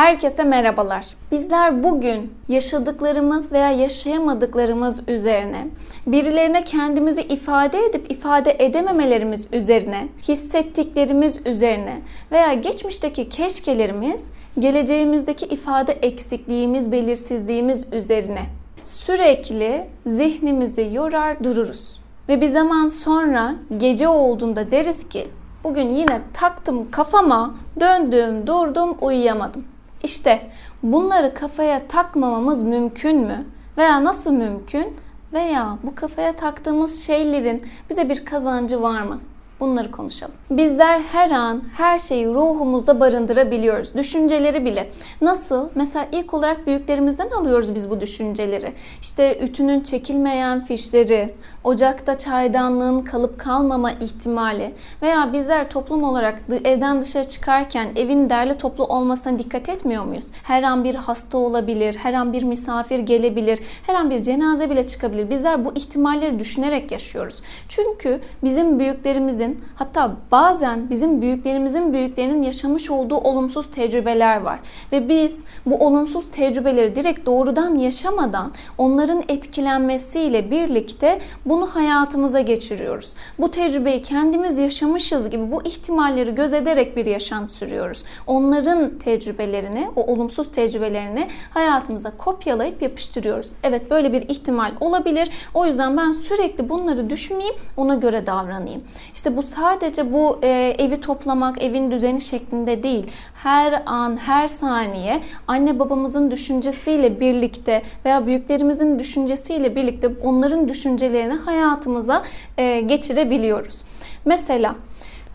Herkese merhabalar. Bizler bugün yaşadıklarımız veya yaşayamadıklarımız üzerine, birilerine kendimizi ifade edip ifade edememelerimiz üzerine, hissettiklerimiz üzerine veya geçmişteki keşkelerimiz, geleceğimizdeki ifade eksikliğimiz, belirsizliğimiz üzerine sürekli zihnimizi yorar dururuz. Ve bir zaman sonra gece olduğunda deriz ki bugün yine taktım kafama, döndüm, durdum, uyuyamadım. İşte bunları kafaya takmamamız mümkün mü? Veya nasıl mümkün? Veya bu kafaya taktığımız şeylerin bize bir kazancı var mı? Bunları konuşalım. Bizler her an her şeyi ruhumuzda barındırabiliyoruz. Düşünceleri bile. Nasıl? Mesela ilk olarak büyüklerimizden alıyoruz biz bu düşünceleri. İşte ütünün çekilmeyen fişleri, ocakta çaydanlığın kalıp kalmama ihtimali veya bizler toplum olarak evden dışarı çıkarken evin derli toplu olmasına dikkat etmiyor muyuz? Her an bir hasta olabilir, her an bir misafir gelebilir, her an bir cenaze bile çıkabilir. Bizler bu ihtimalleri düşünerek yaşıyoruz. Çünkü bizim büyüklerimizin büyüklerimizin hatta bazen bizim büyüklerimizin büyüklerinin yaşamış olduğu olumsuz tecrübeler var. Ve biz bu olumsuz tecrübeleri direkt doğrudan yaşamadan onların etkilenmesiyle birlikte bunu hayatımıza geçiriyoruz. Bu tecrübeyi kendimiz yaşamışız gibi bu ihtimalleri göz ederek bir yaşam sürüyoruz. Onların tecrübelerini, o olumsuz tecrübelerini hayatımıza kopyalayıp yapıştırıyoruz. Evet böyle bir ihtimal olabilir. O yüzden ben sürekli bunları düşüneyim, ona göre davranayım. İşte bu bu sadece bu e, evi toplamak, evin düzeni şeklinde değil. Her an, her saniye anne babamızın düşüncesiyle birlikte veya büyüklerimizin düşüncesiyle birlikte onların düşüncelerini hayatımıza e, geçirebiliyoruz. Mesela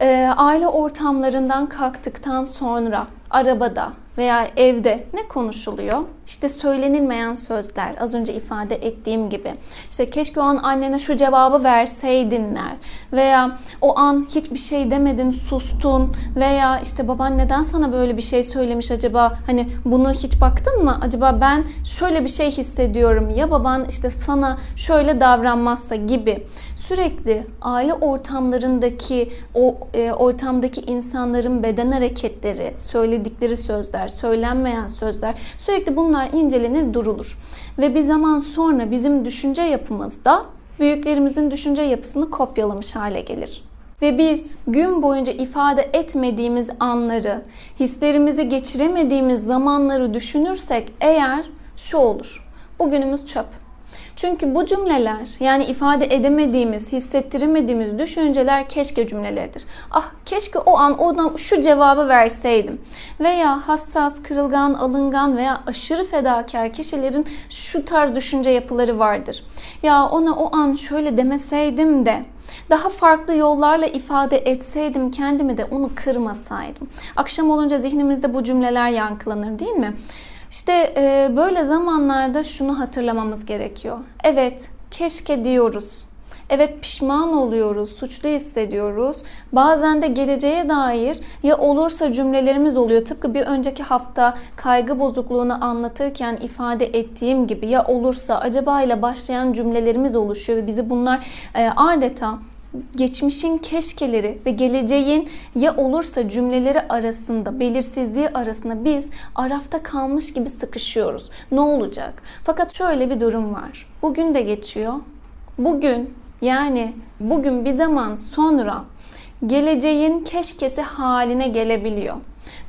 e, aile ortamlarından kalktıktan sonra arabada veya evde ne konuşuluyor? İşte söylenilmeyen sözler. Az önce ifade ettiğim gibi. İşte keşke o an annene şu cevabı verseydinler. Veya o an hiçbir şey demedin, sustun. Veya işte baban neden sana böyle bir şey söylemiş acaba? Hani bunu hiç baktın mı? Acaba ben şöyle bir şey hissediyorum. Ya baban işte sana şöyle davranmazsa gibi sürekli aile ortamlarındaki o e, ortamdaki insanların beden hareketleri, söyledikleri sözler, söylenmeyen sözler sürekli bunlar incelenir durulur. Ve bir zaman sonra bizim düşünce yapımızda büyüklerimizin düşünce yapısını kopyalamış hale gelir. Ve biz gün boyunca ifade etmediğimiz anları, hislerimizi geçiremediğimiz zamanları düşünürsek eğer şu olur. Bugünümüz çöp çünkü bu cümleler yani ifade edemediğimiz, hissettiremediğimiz düşünceler keşke cümleleridir. Ah keşke o an ona şu cevabı verseydim. Veya hassas, kırılgan, alıngan veya aşırı fedakar kişilerin şu tarz düşünce yapıları vardır. Ya ona o an şöyle demeseydim de daha farklı yollarla ifade etseydim kendimi de onu kırmasaydım. Akşam olunca zihnimizde bu cümleler yankılanır değil mi? İşte e, böyle zamanlarda şunu hatırlamamız gerekiyor. Evet, keşke diyoruz. Evet pişman oluyoruz, suçlu hissediyoruz. Bazen de geleceğe dair ya olursa cümlelerimiz oluyor. Tıpkı bir önceki hafta kaygı bozukluğunu anlatırken ifade ettiğim gibi ya olursa acaba ile başlayan cümlelerimiz oluşuyor ve bizi bunlar e, adeta geçmişin keşkeleri ve geleceğin ya olursa cümleleri arasında, belirsizliği arasında biz arafta kalmış gibi sıkışıyoruz. Ne olacak? Fakat şöyle bir durum var. Bugün de geçiyor. Bugün yani bugün bir zaman sonra geleceğin keşkesi haline gelebiliyor.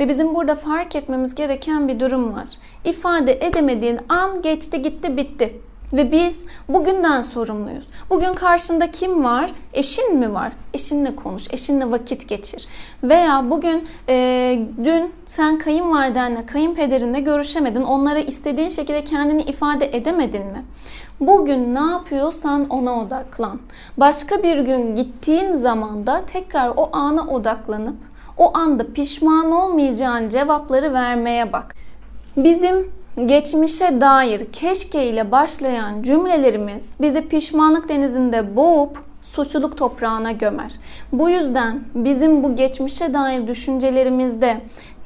Ve bizim burada fark etmemiz gereken bir durum var. İfade edemediğin an geçti gitti bitti. Ve biz bugünden sorumluyuz. Bugün karşında kim var? Eşin mi var? Eşinle konuş, eşinle vakit geçir. Veya bugün e, dün sen kayınvalidenle, kayınpederinle görüşemedin. Onlara istediğin şekilde kendini ifade edemedin mi? Bugün ne yapıyorsan ona odaklan. Başka bir gün gittiğin zaman da tekrar o ana odaklanıp o anda pişman olmayacağın cevapları vermeye bak. Bizim geçmişe dair keşke ile başlayan cümlelerimiz bizi pişmanlık denizinde boğup suçluluk toprağına gömer. Bu yüzden bizim bu geçmişe dair düşüncelerimizde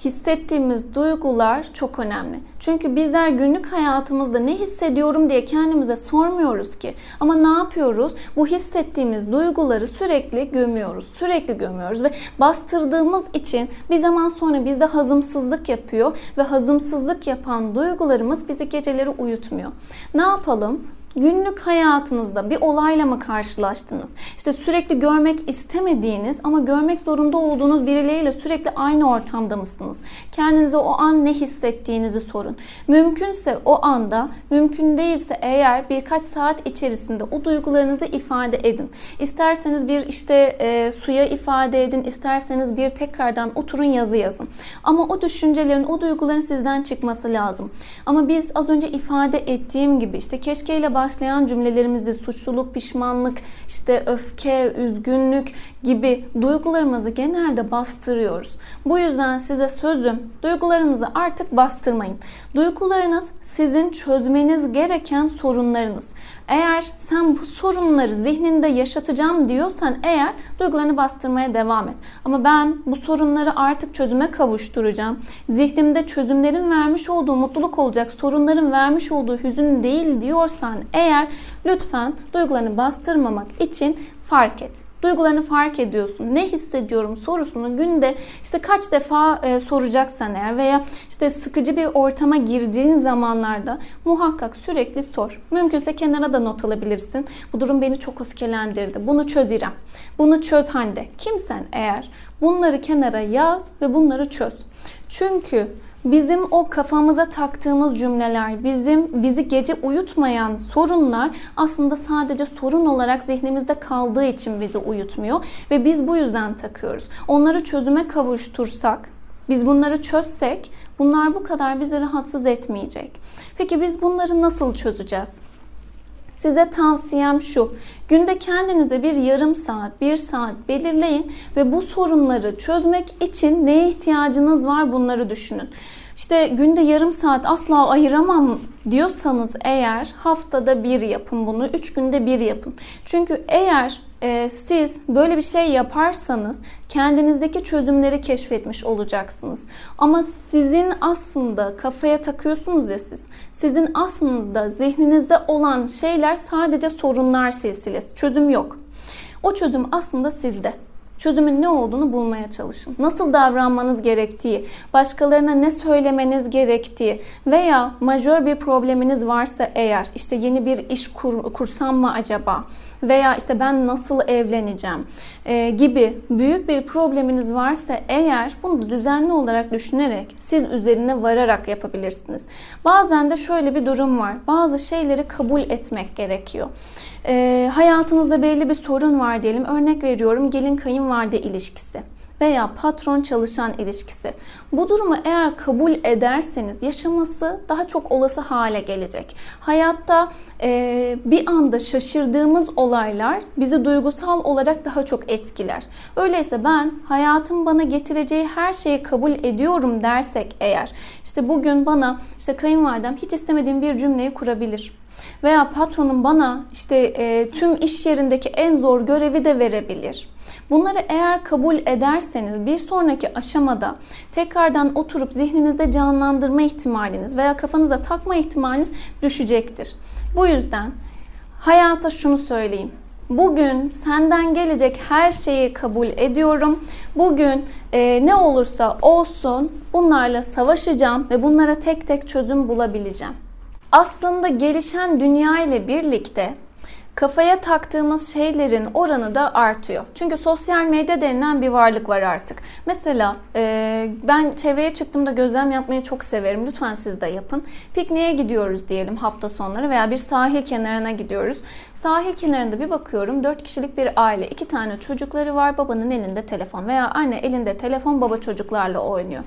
hissettiğimiz duygular çok önemli. Çünkü bizler günlük hayatımızda ne hissediyorum diye kendimize sormuyoruz ki. Ama ne yapıyoruz? Bu hissettiğimiz duyguları sürekli gömüyoruz. Sürekli gömüyoruz ve bastırdığımız için bir zaman sonra bizde hazımsızlık yapıyor ve hazımsızlık yapan duygularımız bizi geceleri uyutmuyor. Ne yapalım? Günlük hayatınızda bir olayla mı karşılaştınız? İşte sürekli görmek istemediğiniz ama görmek zorunda olduğunuz birileriyle sürekli aynı ortamda mısınız? Kendinize o an ne hissettiğinizi sorun. Mümkünse o anda, mümkün değilse eğer birkaç saat içerisinde o duygularınızı ifade edin. İsterseniz bir işte e, suya ifade edin, isterseniz bir tekrardan oturun yazı yazın. Ama o düşüncelerin, o duyguların sizden çıkması lazım. Ama biz az önce ifade ettiğim gibi işte keşkeyle başlayan cümlelerimizi suçluluk, pişmanlık, işte öfke, üzgünlük gibi duygularımızı genelde bastırıyoruz. Bu yüzden size sözüm duygularınızı artık bastırmayın. Duygularınız sizin çözmeniz gereken sorunlarınız. Eğer sen bu sorunları zihninde yaşatacağım diyorsan eğer duygularını bastırmaya devam et. Ama ben bu sorunları artık çözüme kavuşturacağım. Zihnimde çözümlerin vermiş olduğu mutluluk olacak, sorunların vermiş olduğu hüzün değil diyorsan eğer lütfen duygularını bastırmamak için fark et. Duygularını fark ediyorsun. Ne hissediyorum sorusunu günde işte kaç defa e, soracaksan eğer veya işte sıkıcı bir ortama girdiğin zamanlarda muhakkak sürekli sor. Mümkünse kenara da not alabilirsin. Bu durum beni çok öfkelendirdi. Bunu çöz İrem. Bunu çöz Hande. Kimsen eğer bunları kenara yaz ve bunları çöz. Çünkü bizim o kafamıza taktığımız cümleler, bizim bizi gece uyutmayan sorunlar aslında sadece sorun olarak zihnimizde kaldığı için bizi uyutmuyor ve biz bu yüzden takıyoruz. Onları çözüme kavuştursak, biz bunları çözsek bunlar bu kadar bizi rahatsız etmeyecek. Peki biz bunları nasıl çözeceğiz? Size tavsiyem şu. Günde kendinize bir yarım saat, bir saat belirleyin ve bu sorunları çözmek için neye ihtiyacınız var bunları düşünün. İşte günde yarım saat asla ayıramam diyorsanız eğer haftada bir yapın bunu, üç günde bir yapın. Çünkü eğer e, siz böyle bir şey yaparsanız kendinizdeki çözümleri keşfetmiş olacaksınız. Ama sizin aslında kafaya takıyorsunuz ya siz. Sizin aslında zihninizde olan şeyler sadece sorunlar silsilesi. Çözüm yok. O çözüm aslında sizde çözümün ne olduğunu bulmaya çalışın. Nasıl davranmanız gerektiği, başkalarına ne söylemeniz gerektiği veya majör bir probleminiz varsa eğer işte yeni bir iş kur, kursam mı acaba veya işte ben nasıl evleneceğim e, gibi büyük bir probleminiz varsa eğer bunu düzenli olarak düşünerek siz üzerine vararak yapabilirsiniz. Bazen de şöyle bir durum var. Bazı şeyleri kabul etmek gerekiyor. E, hayatınızda belli bir sorun var diyelim. Örnek veriyorum gelin kayınvalide ilişkisi veya patron çalışan ilişkisi. Bu durumu eğer kabul ederseniz yaşaması daha çok olası hale gelecek. Hayatta e, bir anda şaşırdığımız olaylar bizi duygusal olarak daha çok etkiler. Öyleyse ben hayatın bana getireceği her şeyi kabul ediyorum dersek eğer işte bugün bana işte kayınvalidem hiç istemediğim bir cümleyi kurabilir veya patronum bana işte e, tüm iş yerindeki en zor görevi de verebilir. Bunları eğer kabul ederseniz bir sonraki aşamada tekrardan oturup zihninizde canlandırma ihtimaliniz veya kafanıza takma ihtimaliniz düşecektir. Bu yüzden hayata şunu söyleyeyim. Bugün senden gelecek her şeyi kabul ediyorum. Bugün e, ne olursa olsun bunlarla savaşacağım ve bunlara tek tek çözüm bulabileceğim. Aslında gelişen dünya ile birlikte kafaya taktığımız şeylerin oranı da artıyor. Çünkü sosyal medya denilen bir varlık var artık. Mesela e, ben çevreye çıktığımda gözlem yapmayı çok severim. Lütfen siz de yapın. Pikniğe gidiyoruz diyelim hafta sonları veya bir sahil kenarına gidiyoruz. Sahil kenarında bir bakıyorum 4 kişilik bir aile. iki tane çocukları var. Babanın elinde telefon veya anne elinde telefon baba çocuklarla oynuyor.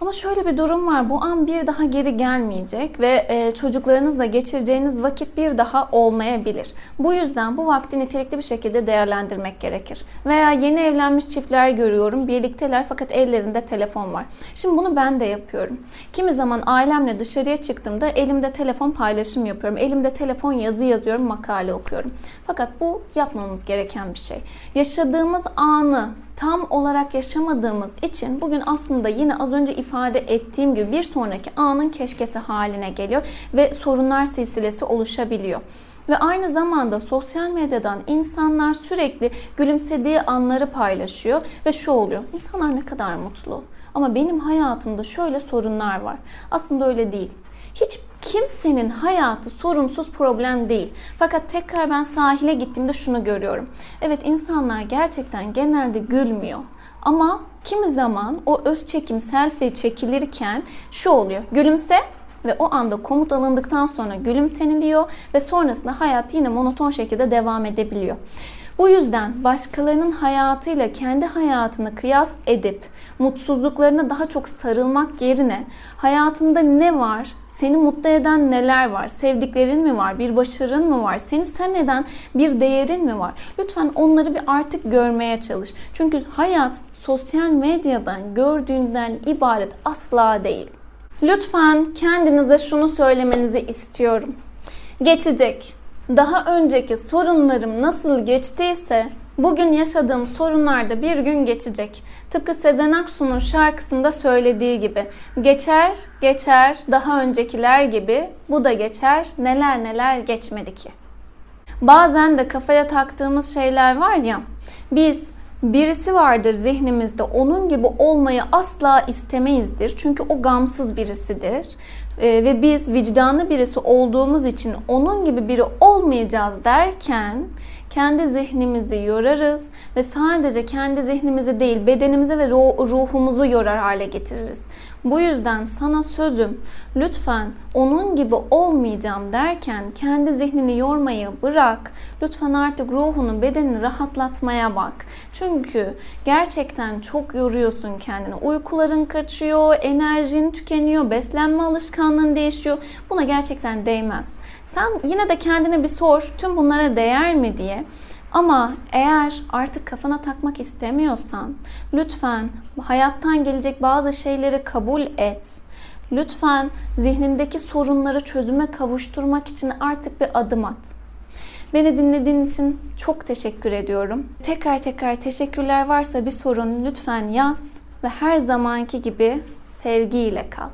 Ama şöyle bir durum var. Bu an bir daha geri gelmeyecek ve e, çocuklarınızla geçireceğiniz vakit bir daha olmayabilir. Bu yüzden bu vakti nitelikli bir şekilde değerlendirmek gerekir. Veya yeni evlenmiş çiftler görüyorum. Birlikteler fakat ellerinde telefon var. Şimdi bunu ben de yapıyorum. Kimi zaman ailemle dışarıya çıktığımda elimde telefon paylaşım yapıyorum. Elimde telefon yazı yazıyorum, makale okuyorum. Fakat bu yapmamız gereken bir şey. Yaşadığımız anı tam olarak yaşamadığımız için bugün aslında yine az önce ifade ettiğim gibi bir sonraki anın keşkesi haline geliyor ve sorunlar silsilesi oluşabiliyor. Ve aynı zamanda sosyal medyadan insanlar sürekli gülümsediği anları paylaşıyor ve şu oluyor. İnsanlar ne kadar mutlu. Ama benim hayatımda şöyle sorunlar var. Aslında öyle değil. Hiç kimsenin hayatı sorunsuz problem değil. Fakat tekrar ben sahile gittiğimde şunu görüyorum. Evet insanlar gerçekten genelde gülmüyor. Ama kimi zaman o öz çekim selfie çekilirken şu oluyor. Gülümse ve o anda komut alındıktan sonra gülümseniliyor ve sonrasında hayat yine monoton şekilde devam edebiliyor. Bu yüzden başkalarının hayatıyla kendi hayatını kıyas edip mutsuzluklarına daha çok sarılmak yerine hayatında ne var, seni mutlu eden neler var, sevdiklerin mi var, bir başarın mı var, seni sen eden bir değerin mi var? Lütfen onları bir artık görmeye çalış. Çünkü hayat sosyal medyadan gördüğünden ibaret asla değil. Lütfen kendinize şunu söylemenizi istiyorum. Geçecek. Daha önceki sorunlarım nasıl geçtiyse bugün yaşadığım sorunlar da bir gün geçecek. Tıpkı Sezen Aksu'nun şarkısında söylediği gibi geçer geçer daha öncekiler gibi bu da geçer neler neler geçmedi ki. Bazen de kafaya taktığımız şeyler var ya biz birisi vardır zihnimizde onun gibi olmayı asla istemeyizdir. Çünkü o gamsız birisidir. Ee, ve biz vicdanlı birisi olduğumuz için onun gibi biri olmayacağız derken kendi zihnimizi yorarız ve sadece kendi zihnimizi değil bedenimizi ve ruhumuzu yorar hale getiririz. Bu yüzden sana sözüm lütfen onun gibi olmayacağım derken kendi zihnini yormayı bırak. Lütfen artık ruhunu, bedenini rahatlatmaya bak. Çünkü gerçekten çok yoruyorsun kendini. Uykuların kaçıyor, enerjin tükeniyor, beslenme alışkanlığın değişiyor. Buna gerçekten değmez. Sen yine de kendine bir sor. Tüm bunlara değer mi diye. Ama eğer artık kafana takmak istemiyorsan lütfen hayattan gelecek bazı şeyleri kabul et. Lütfen zihnindeki sorunları çözüme kavuşturmak için artık bir adım at. Beni dinlediğin için çok teşekkür ediyorum. Tekrar tekrar teşekkürler varsa bir sorun lütfen yaz ve her zamanki gibi sevgiyle kal.